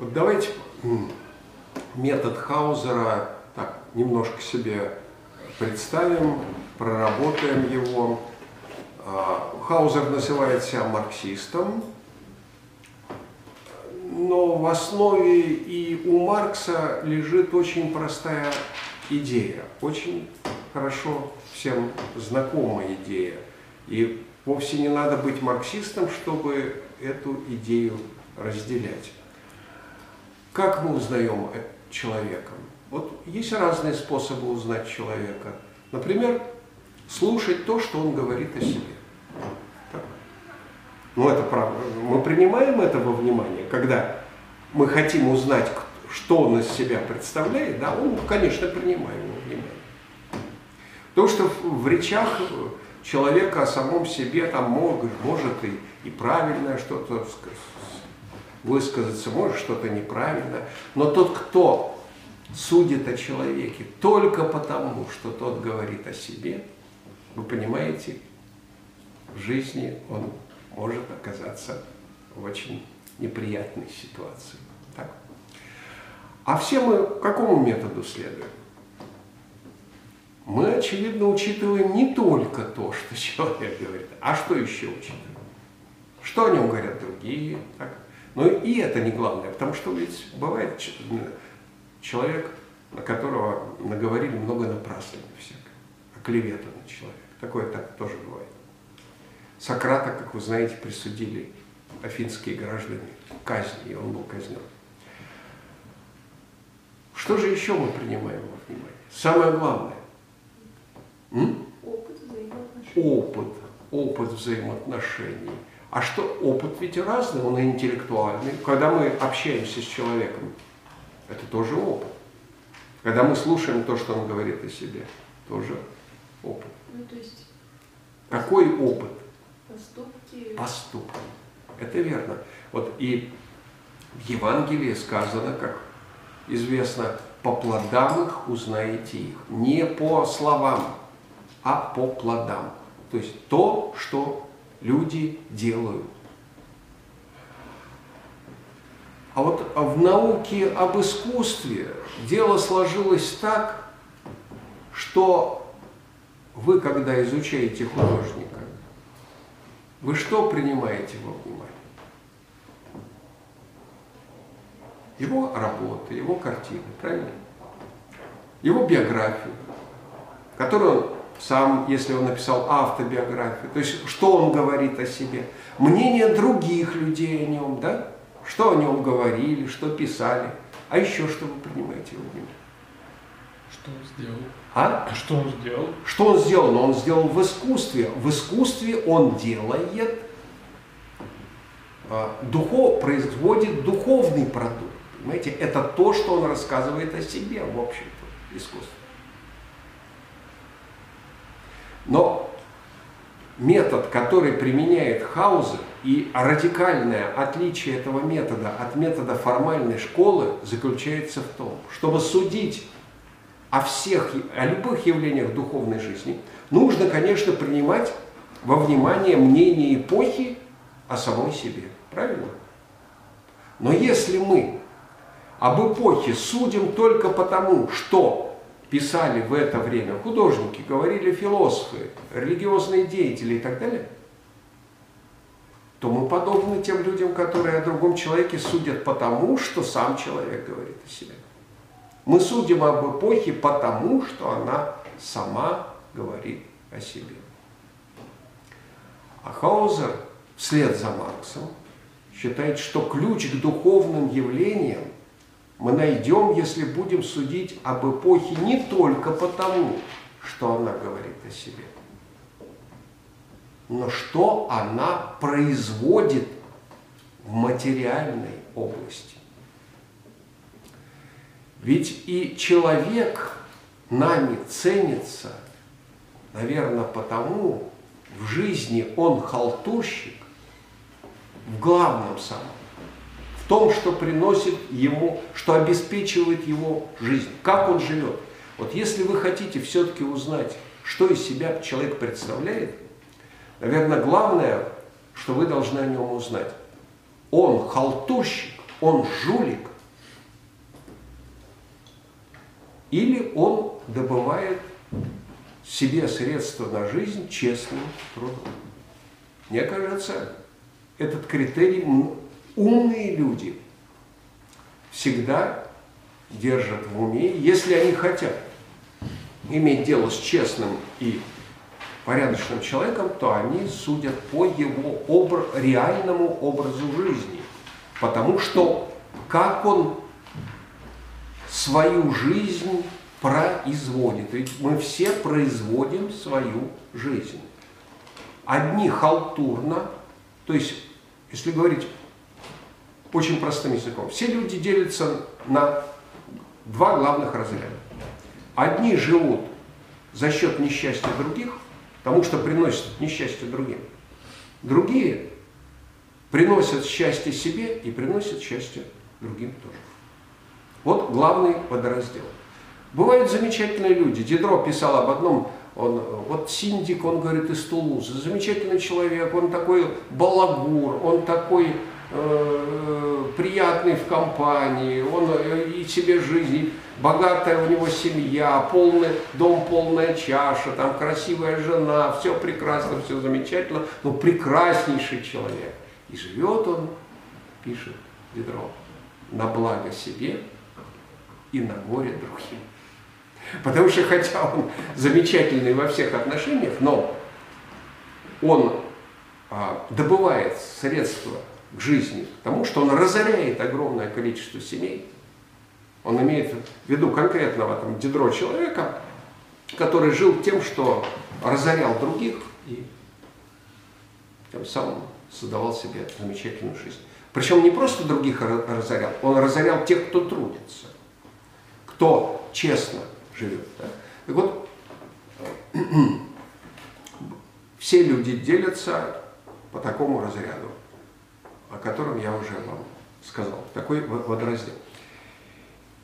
Вот давайте метод Хаузера так немножко себе представим, проработаем его. А, Хаузер называет себя марксистом, но в основе и у Маркса лежит очень простая идея, очень хорошо всем знакомая идея. И вовсе не надо быть марксистом, чтобы эту идею разделять. Как мы узнаем человека? Вот есть разные способы узнать человека. Например, слушать то, что он говорит о себе. Так. Ну, это правда. Мы принимаем это во внимание, когда мы хотим узнать, что он из себя представляет, да, он, конечно, принимаем во внимание. То, что в речах человека о самом себе там может, может и, и правильное что-то высказаться, может что-то неправильно, но тот, кто судит о человеке только потому, что тот говорит о себе, вы понимаете, в жизни он может оказаться в очень неприятной ситуации. Так? А все мы какому методу следуем? Мы, очевидно, учитываем не только то, что человек говорит, а что еще учитываем? Что о нем говорят другие? Так? Но и это не главное, потому что ведь бывает человек, на которого наговорили много напрасленно всякого, оклеветанный человек. Такое так тоже бывает. Сократа, как вы знаете, присудили афинские граждане казни, и он был казнен. Что же еще мы принимаем во внимание? Самое главное. М? Опыт взаимоотношений. Опыт, опыт взаимоотношений. А что, опыт ведь разный, он интеллектуальный. Когда мы общаемся с человеком, это тоже опыт. Когда мы слушаем то, что он говорит о себе, тоже опыт. Ну, то есть... Какой опыт? Поступки. Поступки. Это верно. Вот и в Евангелии сказано, как известно, по плодам их узнаете их. Не по словам, а по плодам. То есть то, что люди делают. А вот в науке об искусстве дело сложилось так, что вы, когда изучаете художника, вы что принимаете во внимание? Его работы, его картины, правильно? Его биографию, которую он сам, если он написал автобиографию, то есть что он говорит о себе, мнение других людей о нем, да? Что о нем говорили, что писали, а еще что вы принимаете его внимание? Что он сделал? А? Что он сделал? Что он сделал? Но он сделал в искусстве. В искусстве он делает, а, духов, производит духовный продукт. Понимаете, это то, что он рассказывает о себе, в общем-то, искусство. Но метод, который применяет Хаузер, и радикальное отличие этого метода от метода формальной школы заключается в том, чтобы судить о всех, о любых явлениях духовной жизни, нужно, конечно, принимать во внимание мнение эпохи о самой себе. Правильно? Но если мы об эпохе судим только потому, что писали в это время художники, говорили философы, религиозные деятели и так далее, то мы подобны тем людям, которые о другом человеке судят потому, что сам человек говорит о себе. Мы судим об эпохе потому, что она сама говорит о себе. А Хаузер вслед за Марксом считает, что ключ к духовным явлениям мы найдем, если будем судить об эпохе не только потому, что она говорит о себе, но что она производит в материальной области. Ведь и человек нами ценится, наверное, потому, в жизни он халтурщик, в главном самом том, что приносит ему, что обеспечивает его жизнь, как он живет. Вот если вы хотите все-таки узнать, что из себя человек представляет, наверное, главное, что вы должны о нем узнать. Он халтурщик, он жулик, или он добывает себе средства на жизнь честным трудом. Мне кажется, этот критерий умные люди всегда держат в уме, если они хотят иметь дело с честным и порядочным человеком, то они судят по его обр- реальному образу жизни. Потому что как он свою жизнь производит. Ведь мы все производим свою жизнь. Одни халтурно, то есть, если говорить очень простым языком, все люди делятся на два главных разряда. Одни живут за счет несчастья других, потому что приносят несчастье другим. Другие приносят счастье себе и приносят счастье другим тоже. Вот главный водораздел. Бывают замечательные люди. Дидро писал об одном, он, вот Синдик, он говорит, из Тулузы, замечательный человек, он такой балагур, он такой приятный в компании, он э, и себе жизнь, богатая у него семья, полный дом, полная чаша, там красивая жена, все прекрасно, все замечательно, но прекраснейший человек. И живет он, пишет Дидро, на благо себе и на горе другим. Потому что хотя он замечательный во всех отношениях, но он а, добывает средства к жизни, потому что он разоряет огромное количество семей. Он имеет в виду конкретного там дедро человека, который жил тем, что разорял других и тем самым создавал себе замечательную жизнь. Причем не просто других разорял, он разорял тех, кто трудится, кто честно живет. Да? Так вот, все люди делятся по такому разряду, о котором я уже вам сказал. Такой водораздел.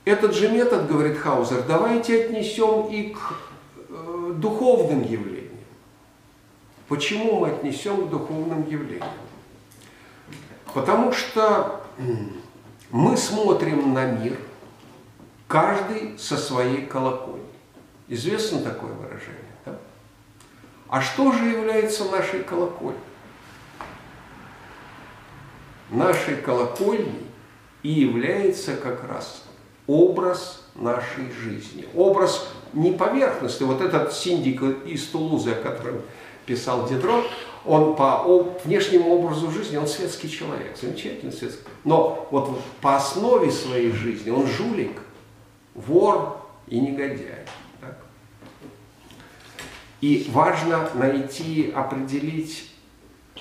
Этот же метод, говорит Хаузер, давайте отнесем и к э, духовным явлениям. Почему мы отнесем к духовным явлениям? Потому что мы смотрим на мир – Каждый со своей колокольни. Известно такое выражение. Да? А что же является нашей колокольней? Нашей колокольней и является как раз образ нашей жизни. Образ не поверхностный. Вот этот синдик из Тулузы, о котором писал Дидро, он по внешнему образу жизни, он светский человек, замечательный светский. Но вот по основе своей жизни он жулик – вор и негодяй. Так? И важно найти, определить э,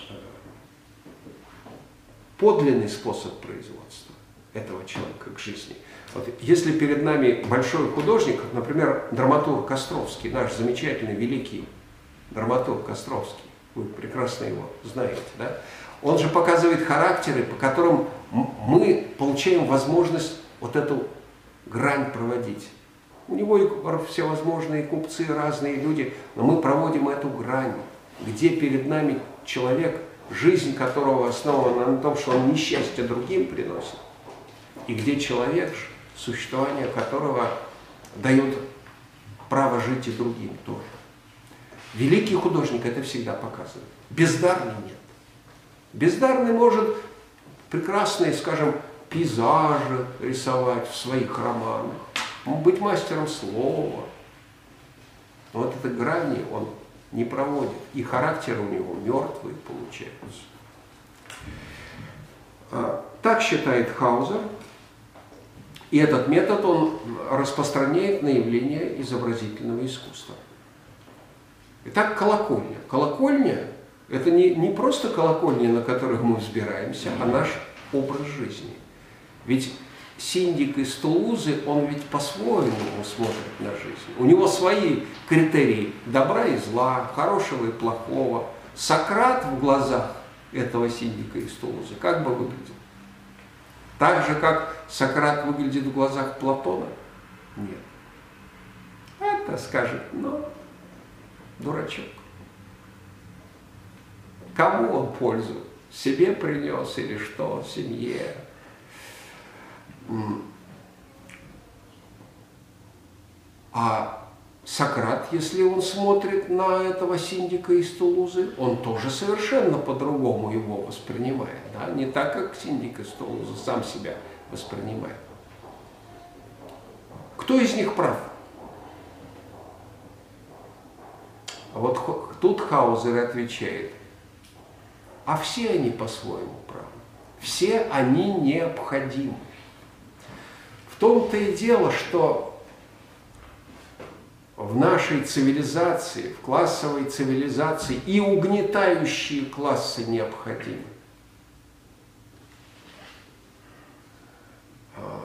подлинный способ производства этого человека к жизни. Вот если перед нами большой художник, например, драматург Костровский, наш замечательный, великий драматург Костровский, вы прекрасно его знаете, да? он же показывает характеры, по которым мы получаем возможность вот эту грань проводить. У него и всевозможные купцы, разные люди, но мы проводим эту грань, где перед нами человек, жизнь которого основана на том, что он несчастье другим приносит, и где человек, существование которого дает право жить и другим тоже. Великий художник это всегда показывает. Бездарный нет. Бездарный может прекрасный, скажем, пейзажи рисовать в своих романах, быть мастером слова. Но вот этой грани он не проводит, и характер у него мертвый получается. А, так считает Хаузер, и этот метод он распространяет на явление изобразительного искусства. Итак, колокольня. Колокольня – это не, не просто колокольня, на которых мы взбираемся, а наш образ жизни. Ведь синдик из Тулузы, он ведь по-своему смотрит на жизнь. У него свои критерии добра и зла, хорошего и плохого. Сократ в глазах этого синдика из Тулузы как бы выглядел? Так же, как Сократ выглядит в глазах Платона? Нет. Это скажет, ну, дурачок. Кому он пользу? Себе принес или что? Семье? А Сократ, если он смотрит на этого синдика из Тулузы, он тоже совершенно по-другому его воспринимает. Да? Не так, как синдик из Тулузы сам себя воспринимает. Кто из них прав? Вот тут Хаузер отвечает, а все они по-своему правы. Все они необходимы. Том-то и дело, что в нашей цивилизации, в классовой цивилизации и угнетающие классы необходимы. А,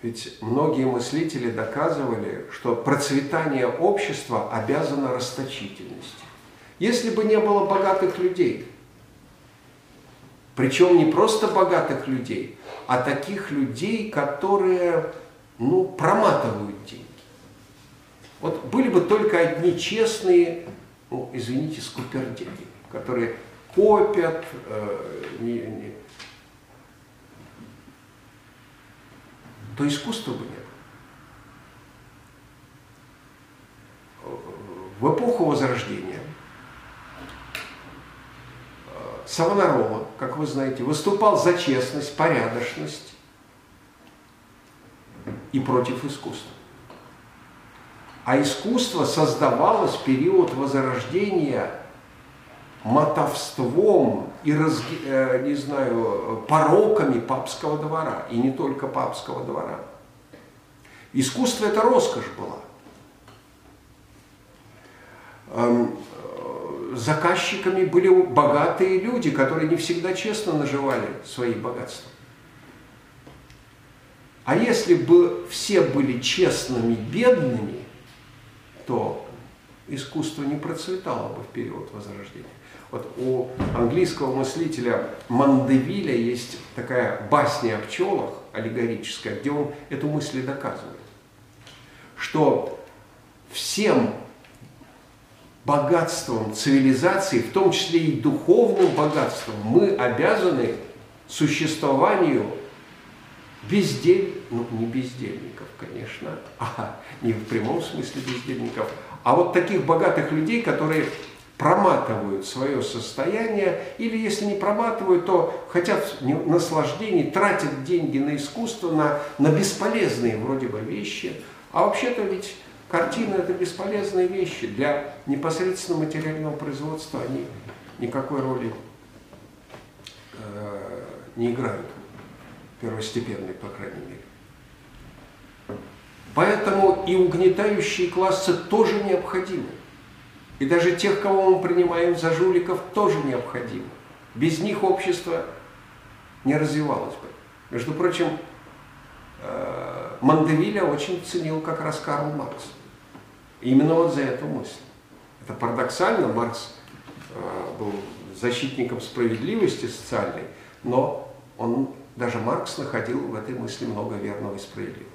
ведь многие мыслители доказывали, что процветание общества обязано расточительности. Если бы не было богатых людей, причем не просто богатых людей, а таких людей, которые ну, проматывают деньги. Вот были бы только одни честные, ну, извините, скупердяи, которые копят, э, не, не, то искусства бы нет. В эпоху Возрождения Савонарола, как вы знаете, выступал за честность, порядочность и против искусства. А искусство создавалось в период возрождения мотовством и, э, не знаю, пороками папского двора, и не только папского двора. Искусство – это роскошь была. Заказчиками были богатые люди, которые не всегда честно наживали свои богатства. А если бы все были честными бедными, то искусство не процветало бы в период Возрождения. Вот у английского мыслителя Мандевиля есть такая басня о пчелах, аллегорическая, где он эту мысль доказывает, что всем богатством цивилизации, в том числе и духовным богатством, мы обязаны существованию бездель, ну не бездельников, конечно, а не в прямом смысле бездельников, а вот таких богатых людей, которые проматывают свое состояние, или если не проматывают, то хотят наслаждений, тратят деньги на искусство, на, на бесполезные вроде бы вещи. А вообще-то ведь Картины – это бесполезные вещи. Для непосредственно материального производства они никакой роли э, не играют. Первостепенной, по крайней мере. Поэтому и угнетающие классы тоже необходимы. И даже тех, кого мы принимаем за жуликов, тоже необходимы. Без них общество не развивалось бы. Между прочим, э, Мандевиля очень ценил как раз Карл Маркс. Именно вот за эту мысль. Это парадоксально, Маркс э, был защитником справедливости социальной, но он, даже Маркс находил в этой мысли много верного и справедливого.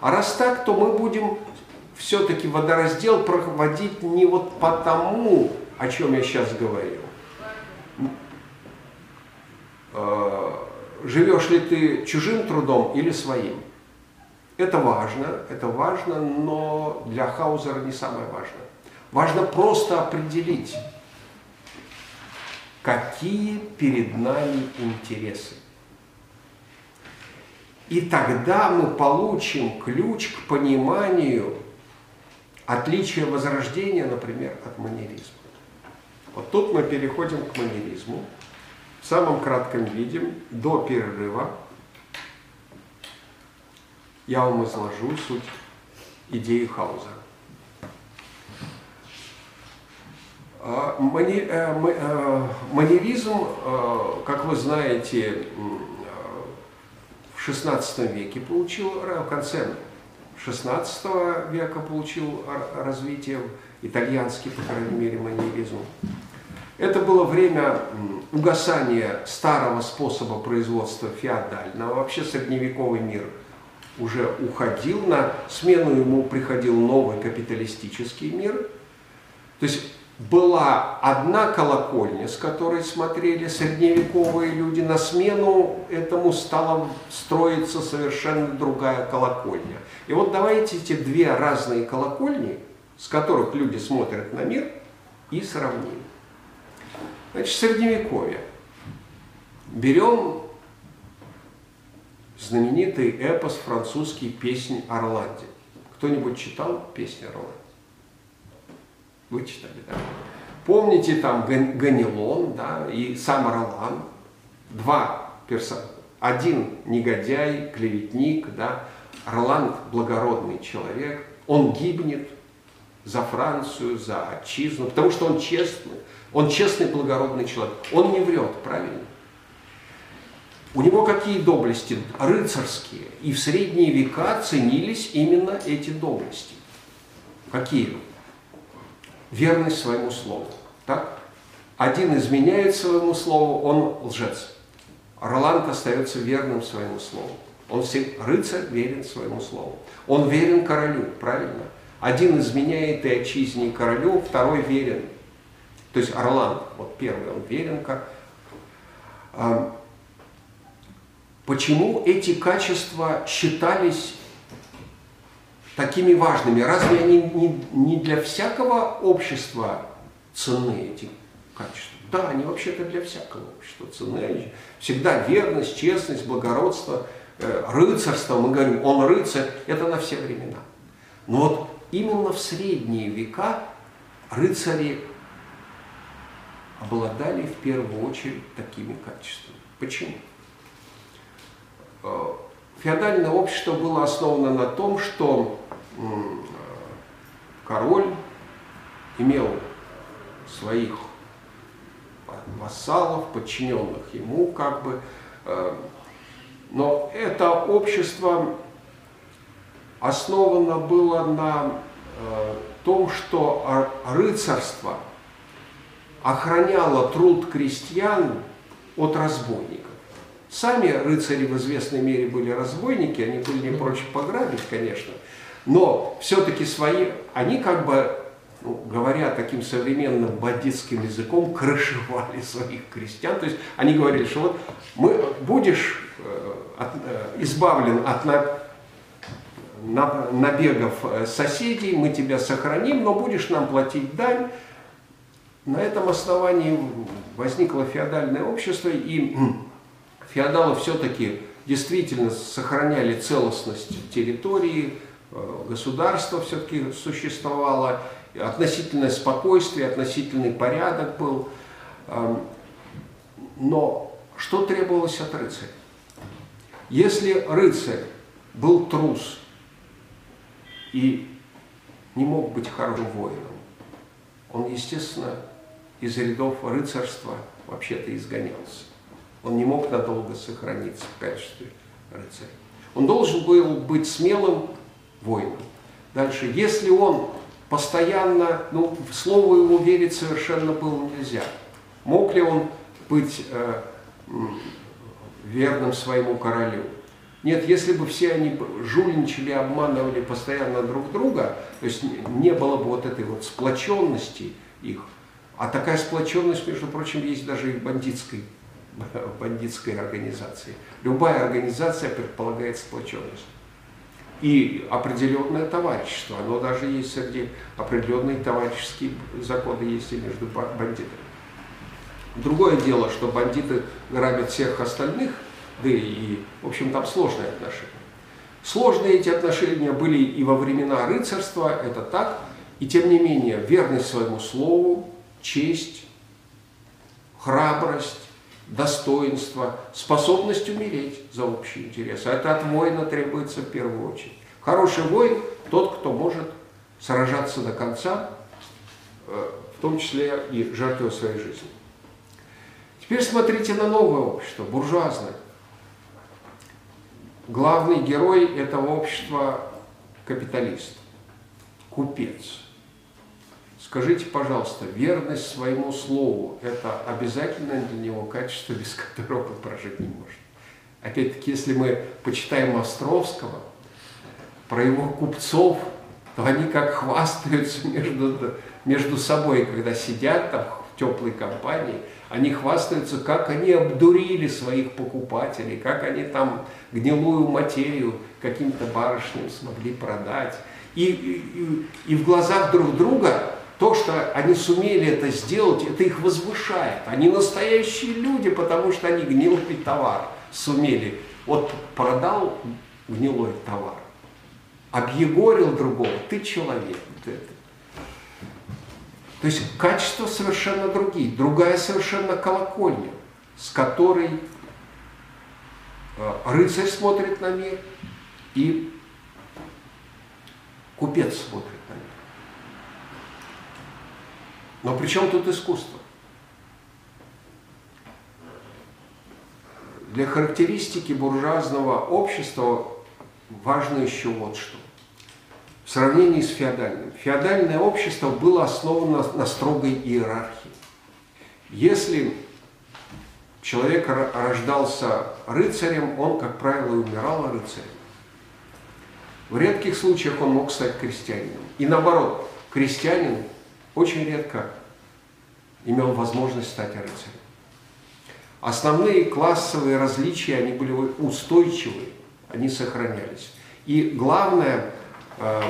А раз так, то мы будем все-таки водораздел проводить не вот по тому, о чем я сейчас говорил. Э, живешь ли ты чужим трудом или своим? Это важно, это важно, но для Хаузера не самое важное. Важно просто определить, какие перед нами интересы. И тогда мы получим ключ к пониманию отличия возрождения, например, от манеризма. Вот тут мы переходим к манеризму в самом кратком виде до перерыва я вам изложу суть идеи Хаузера. А, мани, э, э, манеризм, э, как вы знаете, в XVI веке получил, в конце XVI века получил развитие итальянский, по крайней мере, манеризм. Это было время угасания старого способа производства феодального. Вообще средневековый мир – уже уходил, на смену ему приходил новый капиталистический мир. То есть была одна колокольня, с которой смотрели средневековые люди, на смену этому стала строиться совершенно другая колокольня. И вот давайте эти две разные колокольни, с которых люди смотрят на мир, и сравним. Значит, средневековье. Берем знаменитый эпос французский «Песнь Орланде». Кто-нибудь читал «Песнь Орланде»? Вы читали, да? Помните там Ганилон, да, и сам Ролан, два персонажа. Один негодяй, клеветник, да, Роланд благородный человек, он гибнет за Францию, за отчизну, потому что он честный, он честный, благородный человек. Он не врет, правильно? У него какие доблести? Рыцарские. И в средние века ценились именно эти доблести. Какие? верность своему слову. Так? Один изменяет своему слову, он лжец. Роланд остается верным своему слову. Он все, рыцарь верен своему слову. Он верен королю, правильно? Один изменяет и отчизне и королю, второй верен. То есть Орланд, вот первый, он верен как... Почему эти качества считались такими важными. Разве они не, для всякого общества ценны, эти качества? Да, они вообще-то для всякого общества ценны. Они всегда верность, честность, благородство, э, рыцарство, мы говорим, он рыцарь, это на все времена. Но вот именно в средние века рыцари обладали в первую очередь такими качествами. Почему? Э, феодальное общество было основано на том, что король имел своих вассалов, подчиненных ему как бы. Э, но это общество основано было на э, том, что рыцарство охраняло труд крестьян от разбойников. Сами рыцари в известной мере были разбойники, они были не прочь пограбить, конечно, но все-таки свои, они как бы, ну, говоря таким современным бандитским языком, крышевали своих крестьян. То есть они говорили, что вот мы, будешь э, от, э, избавлен от на, на, набегов э, соседей, мы тебя сохраним, но будешь нам платить дань. На этом основании возникло феодальное общество, и феодалы все-таки действительно сохраняли целостность территории, Э, государство все-таки существовало, относительное спокойствие, относительный порядок был. Эм, но что требовалось от рыцаря? Если рыцарь был трус и не мог быть хорошим воином, он, естественно, из рядов рыцарства вообще-то изгонялся. Он не мог надолго сохраниться в качестве рыцаря. Он должен был быть смелым воином. Дальше, если он постоянно, ну, в слово его верить совершенно было нельзя. Мог ли он быть э, верным своему королю? Нет, если бы все они жульничали, обманывали постоянно друг друга, то есть не было бы вот этой вот сплоченности их, а такая сплоченность, между прочим, есть даже и в бандитской, бандитской организации. Любая организация предполагает сплоченность и определенное товарищество. Оно даже есть среди определенные товарищеские законы есть и между бандитами. Другое дело, что бандиты грабят всех остальных, да и, в общем, там сложные отношения. Сложные эти отношения были и во времена рыцарства, это так, и тем не менее верность своему слову, честь, храбрость, достоинство, способность умереть за общий интерес. А это от воина требуется в первую очередь. Хороший воин – тот, кто может сражаться до конца, э, в том числе и жертвуя своей жизнью. Теперь смотрите на новое общество, буржуазное. Главный герой этого общества – капиталист, купец – Скажите, пожалуйста, верность своему слову – это обязательное для него качество, без которого он прожить не может? Опять-таки, если мы почитаем Островского, про его купцов, то они как хвастаются между, между собой, когда сидят там в теплой компании, они хвастаются, как они обдурили своих покупателей, как они там гнилую материю каким-то барышням смогли продать. И, и, и в глазах друг друга то, что они сумели это сделать, это их возвышает. Они настоящие люди, потому что они гнилый товар сумели. Вот продал гнилой товар, объегорил другого, ты человек. Ты это. То есть качества совершенно другие, другая совершенно колокольня, с которой э, рыцарь смотрит на мир и купец смотрит на мир. Но при чем тут искусство? Для характеристики буржуазного общества важно еще вот что. В сравнении с феодальным. Феодальное общество было основано на строгой иерархии. Если человек рождался рыцарем, он, как правило, умирал рыцарем. В редких случаях он мог стать крестьянином. И наоборот, крестьянин очень редко имел возможность стать рыцарем. Основные классовые различия, они были устойчивы, они сохранялись. И главное, э,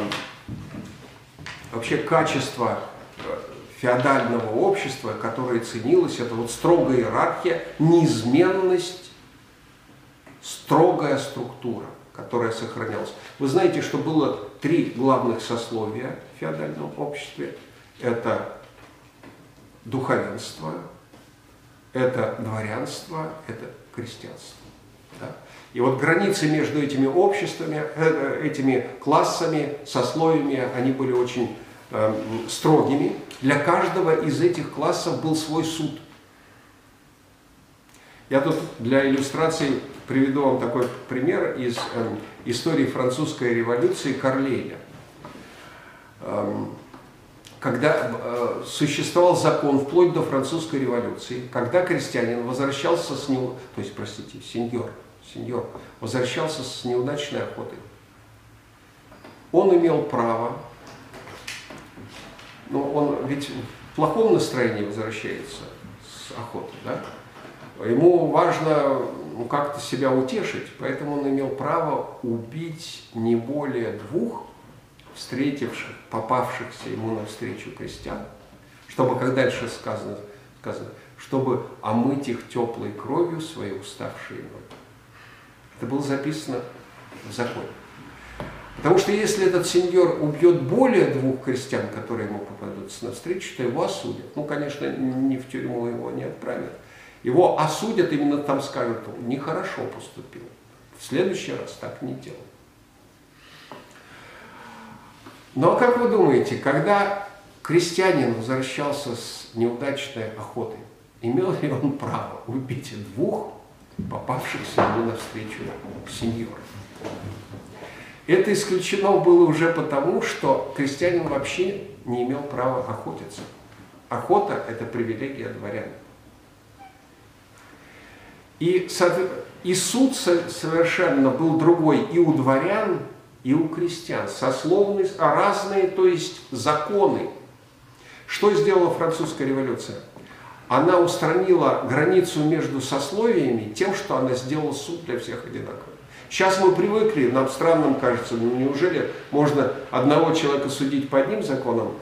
вообще качество э, феодального общества, которое ценилось, это вот строгая иерархия, неизменность, строгая структура, которая сохранялась. Вы знаете, что было три главных сословия в феодальном обществе. Это духовенство, это дворянство, это крестьянство. Да? И вот границы между этими обществами, э, этими классами, сословиями, они были очень э, строгими. Для каждого из этих классов был свой суд. Я тут для иллюстрации приведу вам такой пример из э, истории французской революции Карлейля. Эм, когда э, существовал закон вплоть до французской революции, когда крестьянин возвращался с него, то есть, простите, сеньор, сеньор возвращался с неудачной охоты, он имел право, но он ведь в плохом настроении возвращается с охоты, да? Ему важно ну, как-то себя утешить, поэтому он имел право убить не более двух встретивших, попавшихся ему навстречу крестьян, чтобы, как дальше сказано, сказано, чтобы омыть их теплой кровью свои уставшие ноги. Это было записано в законе. Потому что если этот сеньор убьет более двух крестьян, которые ему попадутся навстречу, то его осудят. Ну, конечно, не в тюрьму его не отправят. Его осудят, именно там скажут, нехорошо поступил. В следующий раз так не делай. Но как вы думаете, когда крестьянин возвращался с неудачной охоты, имел ли он право убить двух попавшихся ему навстречу сеньоров? Это исключено было уже потому, что крестьянин вообще не имел права охотиться. Охота – это привилегия дворян. И, и суд совершенно был другой и у дворян, и у крестьян. Сословные, а разные, то есть законы. Что сделала французская революция? Она устранила границу между сословиями тем, что она сделала суд для всех одинаковый. Сейчас мы привыкли, нам странным кажется, ну неужели можно одного человека судить по одним законам,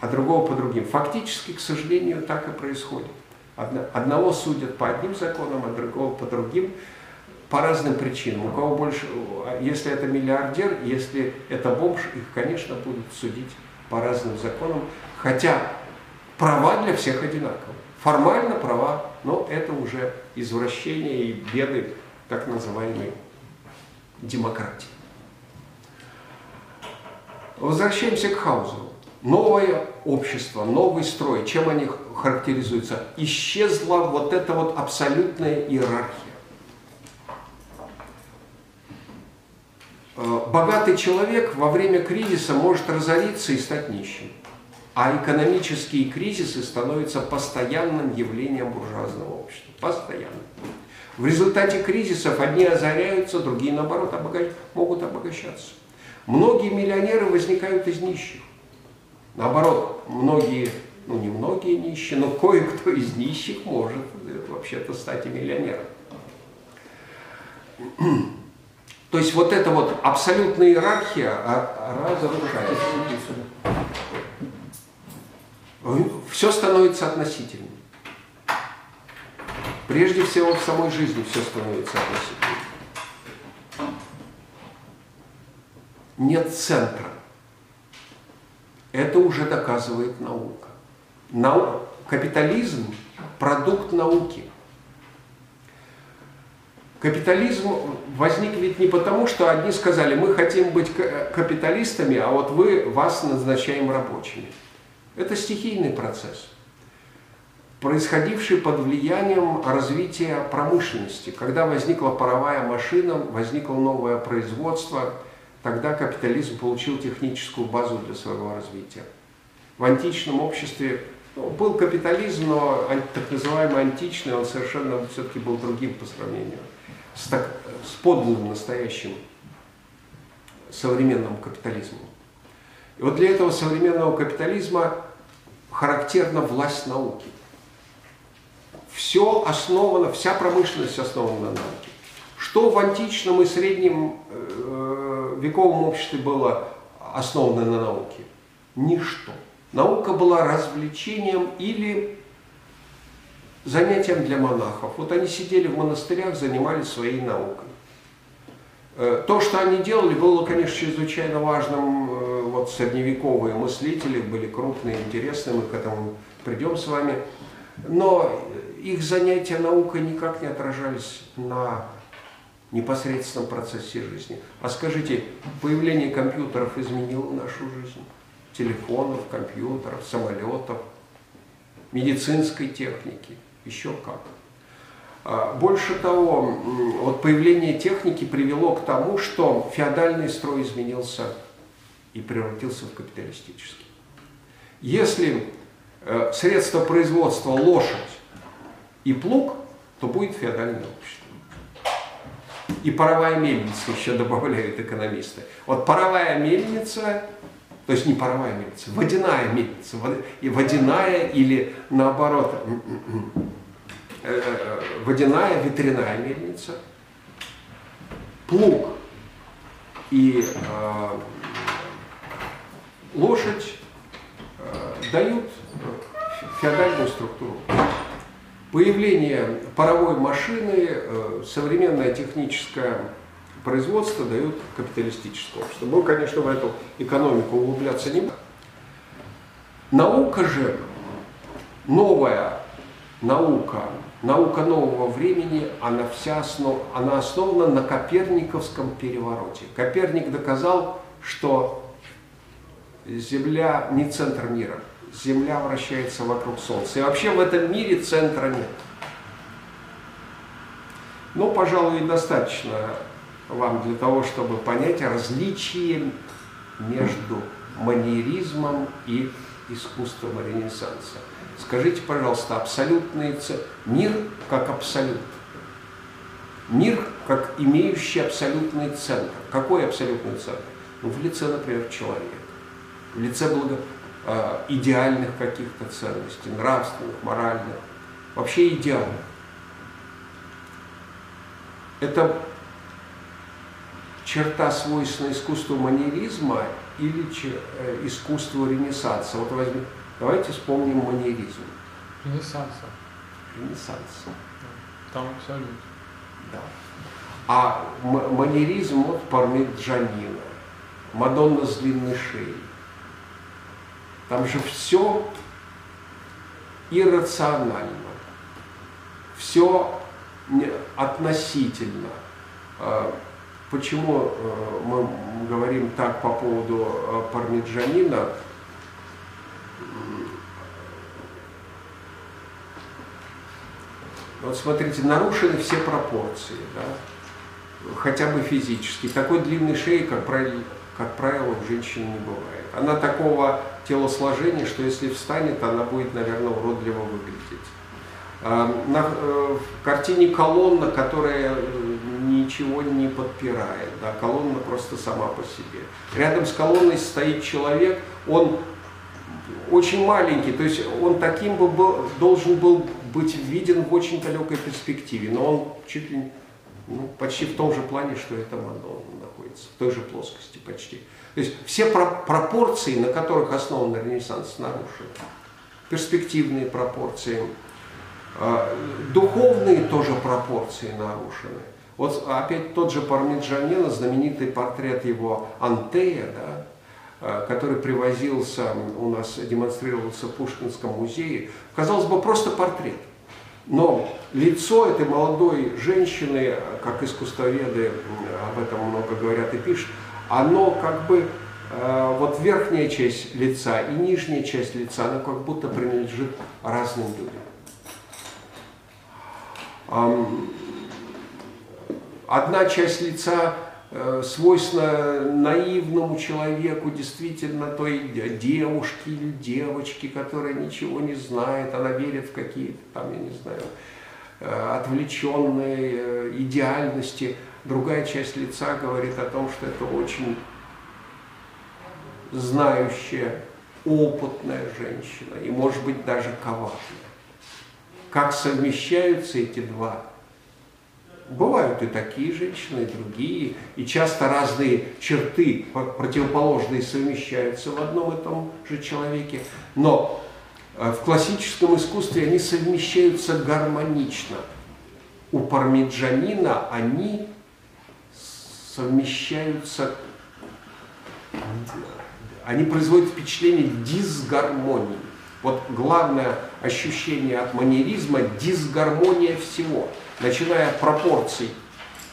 а другого по другим. Фактически, к сожалению, так и происходит. Одного судят по одним законам, а другого по другим по разным причинам. У кого больше, если это миллиардер, если это бомж, их, конечно, будут судить по разным законам, хотя права для всех одинаковы. Формально права, но это уже извращение и беды так называемой демократии. Возвращаемся к Хаузеру. Новое общество, новый строй, чем они характеризуются? Исчезла вот эта вот абсолютная иерархия. Э, богатый человек во время кризиса может разориться и стать нищим. А экономические кризисы становятся постоянным явлением буржуазного общества. Постоянно. В результате кризисов одни озаряются, другие, наоборот, обогащ... могут обогащаться. Многие миллионеры возникают из нищих. Наоборот, многие, ну не многие нищие, но кое-кто из нищих может э, вообще-то стать и миллионером. То есть вот эта вот абсолютная иерархия а, разрушается. Все становится относительным. Прежде всего в самой жизни все становится относительным. Нет центра. Это уже доказывает наука. Нау... Капитализм – продукт науки. Капитализм возник ведь не потому, что одни сказали, мы хотим быть капиталистами, а вот вы, вас назначаем рабочими. Это стихийный процесс, происходивший под влиянием развития промышленности. Когда возникла паровая машина, возникло новое производство, тогда капитализм получил техническую базу для своего развития. В античном обществе ну, был капитализм, но так называемый античный, он совершенно все-таки был другим по сравнению с, так, с подлинным настоящим современным капитализмом. И вот для этого современного капитализма характерна власть науки. Все основано, вся промышленность основана на науке. Что в античном и среднем э, вековом обществе было основано на науке? Ничто. Наука была развлечением или занятием для монахов. Вот они сидели в монастырях, занимались своей наукой. Э, то, что они делали, было, конечно, чрезвычайно важным. Э, вот средневековые мыслители были крупные, интересные, мы к этому придем с вами. Но их занятия наукой никак не отражались на непосредственном процессе жизни. А скажите, появление компьютеров изменило нашу жизнь? Телефонов, компьютеров, самолетов, медицинской техники – еще как. А, больше того, вот появление техники привело к тому, что феодальный строй изменился и превратился в капиталистический. Если э, средство производства лошадь и плуг, то будет феодальное общество. И паровая мельница еще добавляют экономисты. Вот паровая мельница то есть не паровая мельница, водяная мельница. И водяная или наоборот, э, водяная ветряная мельница, плуг и э, лошадь э, дают феодальную структуру. Появление паровой машины, э, современная техническая производства дают капиталистическое общество. Мы, конечно, в эту экономику углубляться не будем. Наука же, новая наука, наука нового времени, она, вся основ, она основана на Коперниковском перевороте. Коперник доказал, что Земля не центр мира, Земля вращается вокруг Солнца. И вообще в этом мире центра нет. Ну, пожалуй, достаточно вам для того, чтобы понять различие между маньеризмом и искусством Ренессанса. Скажите, пожалуйста, абсолютный ц... мир как абсолют. Мир как имеющий абсолютный центр. Какой абсолютный центр? Ну, в лице, например, человека. В лице благо, э, идеальных каких-то ценностей, нравственных, моральных. Вообще идеал. Это черта, свойственная искусству манеризма или э, искусству ренессанса? Вот возьми, давайте вспомним манеризм. Ренессанса. Ренессанс. Там абсолют. Да. А манеризм вот Пармиджанина, Мадонна с длинной шеей. Там же все иррационально, все относительно. Почему э, мы говорим так по поводу э, пармиджанина? Вот смотрите, нарушены все пропорции, да? хотя бы физически. Такой длинной шеи, как правило, как правило, у женщины не бывает. Она такого телосложения, что если встанет, она будет, наверное, уродливо выглядеть. На э, в картине колонна, которая ничего не подпирает, да, колонна просто сама по себе. Рядом с колонной стоит человек, он очень маленький, то есть он таким бы был, должен был быть виден в очень далекой перспективе, но он чуть ли ну, почти в том же плане, что это Мадонна находится, в той же плоскости почти. То есть все про пропорции, на которых основан Ренессанс, нарушены. Перспективные пропорции, э, духовные тоже пропорции нарушены. Вот опять тот же Пармиджанина, знаменитый портрет его Антея, да, э, который привозился, у нас демонстрировался в Пушкинском музее, казалось бы, просто портрет. Но лицо этой молодой женщины, как искусствоведы об этом много говорят и пишут, оно как бы, э, вот верхняя часть лица и нижняя часть лица, она как будто принадлежит разным людям. Одна часть лица э, свойственна наивному человеку, действительно той девушке или девочке, которая ничего не знает, она верит в какие-то там, я не знаю, э, отвлеченные э, идеальности. Другая часть лица говорит о том, что это очень знающая, опытная женщина и, может быть, даже коварная. Как совмещаются эти два Бывают и такие женщины, и другие, и часто разные черты противоположные совмещаются в одном и том же человеке, но э, в классическом искусстве они совмещаются гармонично. У пармиджанина они совмещаются, они производят впечатление дисгармонии. Вот главное ощущение от манеризма – дисгармония всего – начиная от пропорций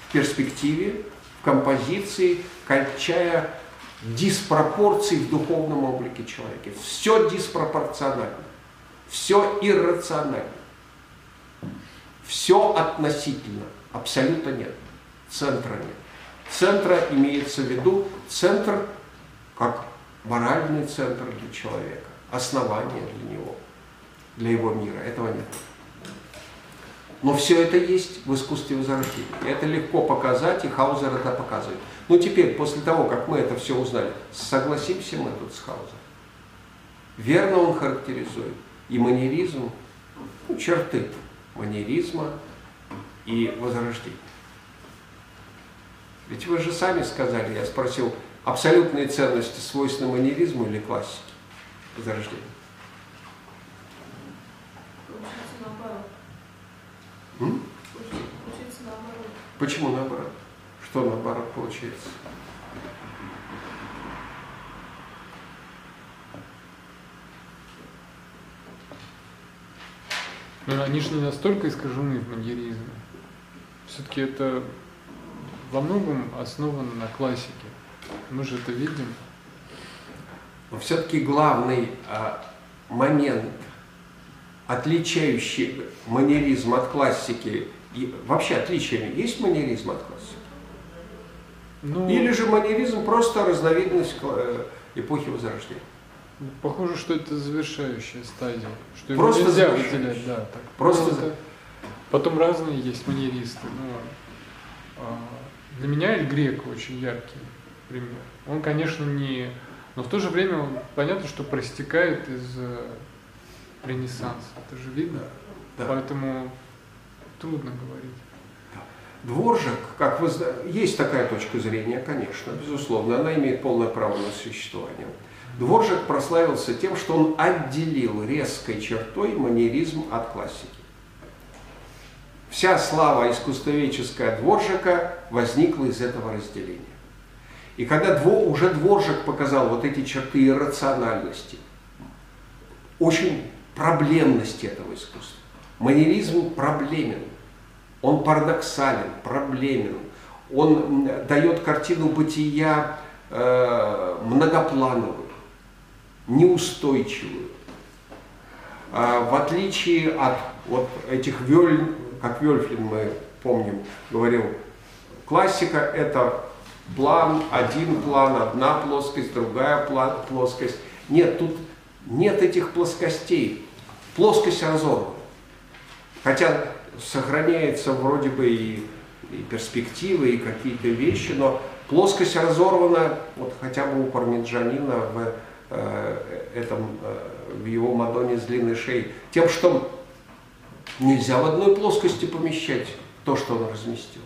в перспективе, в композиции, кончая диспропорцией в духовном облике человека. Все диспропорционально, все иррационально, все относительно, абсолютно нет, центра нет. Центра имеется в виду центр как моральный центр для человека, основание для него, для его мира. Этого нет. Но все это есть в искусстве возрождения. Это легко показать, и Хаузер это показывает. Ну теперь, после того, как мы это все узнали, согласимся мы тут с Хаузером. Верно он характеризует и манеризм, ну, черты манеризма и возрождения. Ведь вы же сами сказали, я спросил, абсолютные ценности свойственны манеризму или классике возрождения? М? Получается наоборот. Почему наоборот? Что наоборот получается? Но они же не настолько искажены в маньеризме. Все-таки это во многом основано на классике. Мы же это видим. Но все-таки главный а, момент отличающий манеризм от классики, и вообще отличие есть манеризм от классики? Ну, Или же манеризм просто разновидность э, эпохи Возрождения? Похоже, что это завершающая стадия, что просто нельзя выделять, да. Так. Просто за... Потом разные есть манеристы. Но, а, для меня Эль Грек очень яркий пример. Он, конечно, не... Но в то же время он, понятно, что проистекает из э, Ренессанс. Это же видно. Да. Поэтому трудно говорить. Дворжик, как вы знаете, есть такая точка зрения, конечно, безусловно, она имеет полное право на существование. Дворжик прославился тем, что он отделил резкой чертой манеризм от классики. Вся слава искусствоведческая Дворжика возникла из этого разделения. И когда двор, уже Дворжик показал вот эти черты иррациональности, очень проблемности этого искусства. Манеризм проблемен, он парадоксален, проблемен, он дает картину бытия э, многоплановую, неустойчивую. А в отличие от вот этих Вёль, как Вёльфлин мы помним, говорил, классика это план, один план, одна плоскость, другая плоскость. Нет, тут нет этих плоскостей плоскость разорвана. Хотя сохраняется вроде бы и, и перспективы, и какие-то вещи, но плоскость разорвана, вот хотя бы у пармиджанина в э, этом, э, в его Мадоне с длинной шеей, тем, что нельзя в одной плоскости помещать то, что он разместил.